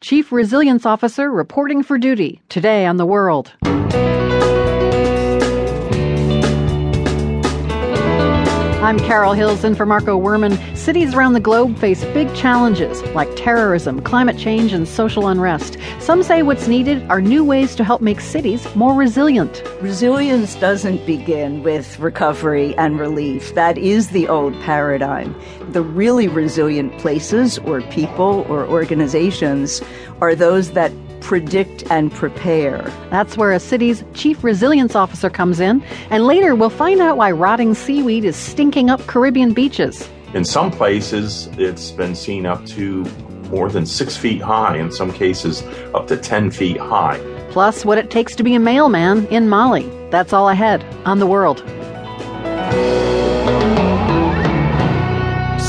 Chief Resilience Officer reporting for duty today on the world. I'm Carol Hills for Marco Werman. Cities around the globe face big challenges like terrorism, climate change, and social unrest. Some say what's needed are new ways to help make cities more resilient. Resilience doesn't begin with recovery and relief. That is the old paradigm. The really resilient places or people or organizations are those that predict and prepare. That's where a city's chief resilience officer comes in, and later we'll find out why rotting seaweed is stinking up Caribbean beaches. In some places, it's been seen up to more than six feet high, in some cases, up to 10 feet high. Plus, what it takes to be a mailman in Mali. That's all ahead on the world.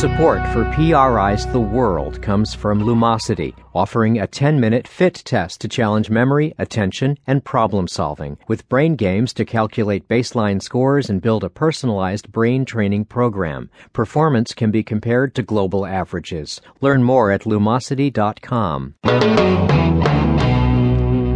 Support for PRI's The World comes from Lumosity, offering a 10 minute fit test to challenge memory, attention, and problem solving, with brain games to calculate baseline scores and build a personalized brain training program. Performance can be compared to global averages. Learn more at lumosity.com.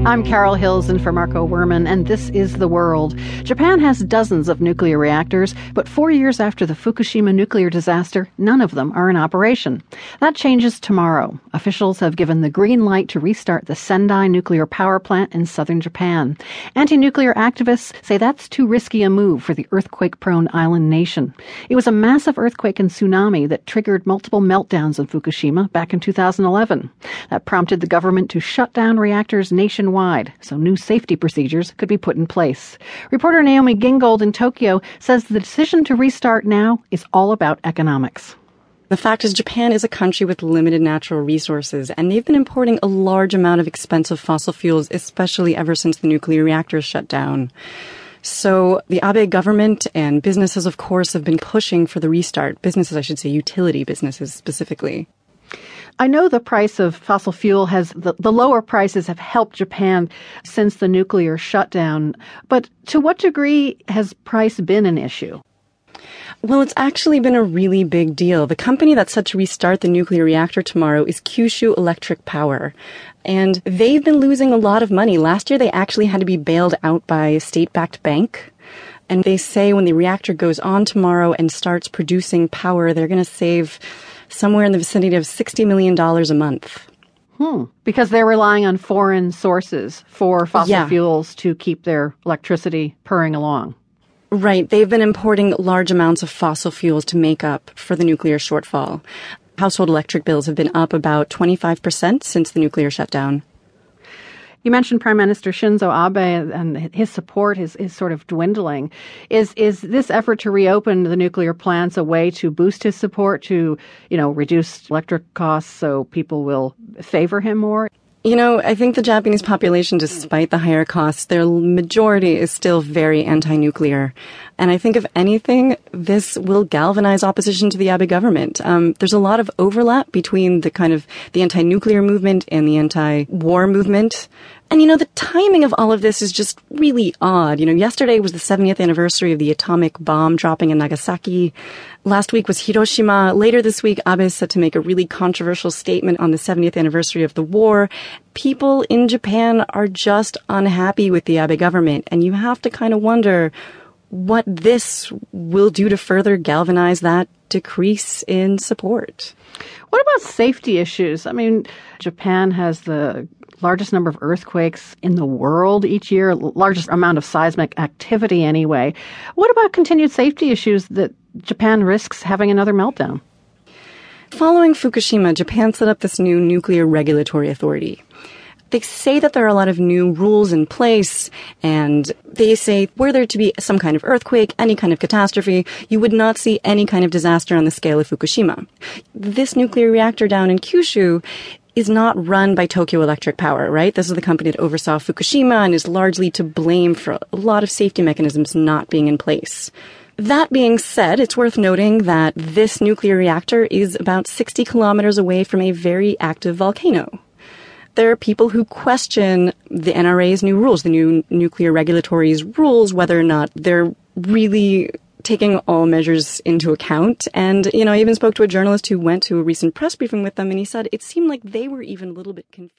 I'm Carol Hills and for Marco Werman, and this is The World. Japan has dozens of nuclear reactors, but four years after the Fukushima nuclear disaster, none of them are in operation. That changes tomorrow. Officials have given the green light to restart the Sendai nuclear power plant in southern Japan. Anti nuclear activists say that's too risky a move for the earthquake prone island nation. It was a massive earthquake and tsunami that triggered multiple meltdowns in Fukushima back in 2011. That prompted the government to shut down reactors nationwide so new safety procedures could be put in place. Reporter Naomi Gingold in Tokyo says the decision to restart now is all about economics. The fact is, Japan is a country with limited natural resources, and they've been importing a large amount of expensive fossil fuels, especially ever since the nuclear reactors shut down. So the Abe government and businesses, of course, have been pushing for the restart. Businesses, I should say, utility businesses specifically. I know the price of fossil fuel has the, the lower prices have helped Japan since the nuclear shutdown, but to what degree has price been an issue? Well, it's actually been a really big deal. The company that's set to restart the nuclear reactor tomorrow is Kyushu Electric Power. And they've been losing a lot of money. Last year, they actually had to be bailed out by a state backed bank. And they say when the reactor goes on tomorrow and starts producing power, they're going to save somewhere in the vicinity of $60 million a month. Hmm. Because they're relying on foreign sources for fossil yeah. fuels to keep their electricity purring along. Right. They've been importing large amounts of fossil fuels to make up for the nuclear shortfall. Household electric bills have been up about 25% since the nuclear shutdown. You mentioned Prime Minister Shinzo Abe and his support is, is sort of dwindling. Is is this effort to reopen the nuclear plants a way to boost his support to, you know, reduce electric costs so people will favor him more? You know, I think the Japanese population, despite the higher costs, their majority is still very anti-nuclear. And I think if anything, this will galvanize opposition to the Abe government. Um, there's a lot of overlap between the kind of the anti-nuclear movement and the anti-war movement. And you know, the timing of all of this is just really odd. You know, yesterday was the 70th anniversary of the atomic bomb dropping in Nagasaki. Last week was Hiroshima. Later this week, Abe is set to make a really controversial statement on the 70th anniversary of the war. People in Japan are just unhappy with the Abe government, and you have to kind of wonder what this will do to further galvanize that decrease in support. What about safety issues? I mean, Japan has the largest number of earthquakes in the world each year, largest amount of seismic activity anyway. What about continued safety issues that Japan risks having another meltdown? Following Fukushima, Japan set up this new nuclear regulatory authority. They say that there are a lot of new rules in place, and they say were there to be some kind of earthquake, any kind of catastrophe, you would not see any kind of disaster on the scale of Fukushima. This nuclear reactor down in Kyushu is not run by Tokyo Electric Power, right? This is the company that oversaw Fukushima and is largely to blame for a lot of safety mechanisms not being in place. That being said, it's worth noting that this nuclear reactor is about 60 kilometers away from a very active volcano. There are people who question the NRA's new rules, the new nuclear regulatory's rules, whether or not they're really taking all measures into account. And, you know, I even spoke to a journalist who went to a recent press briefing with them and he said it seemed like they were even a little bit confused.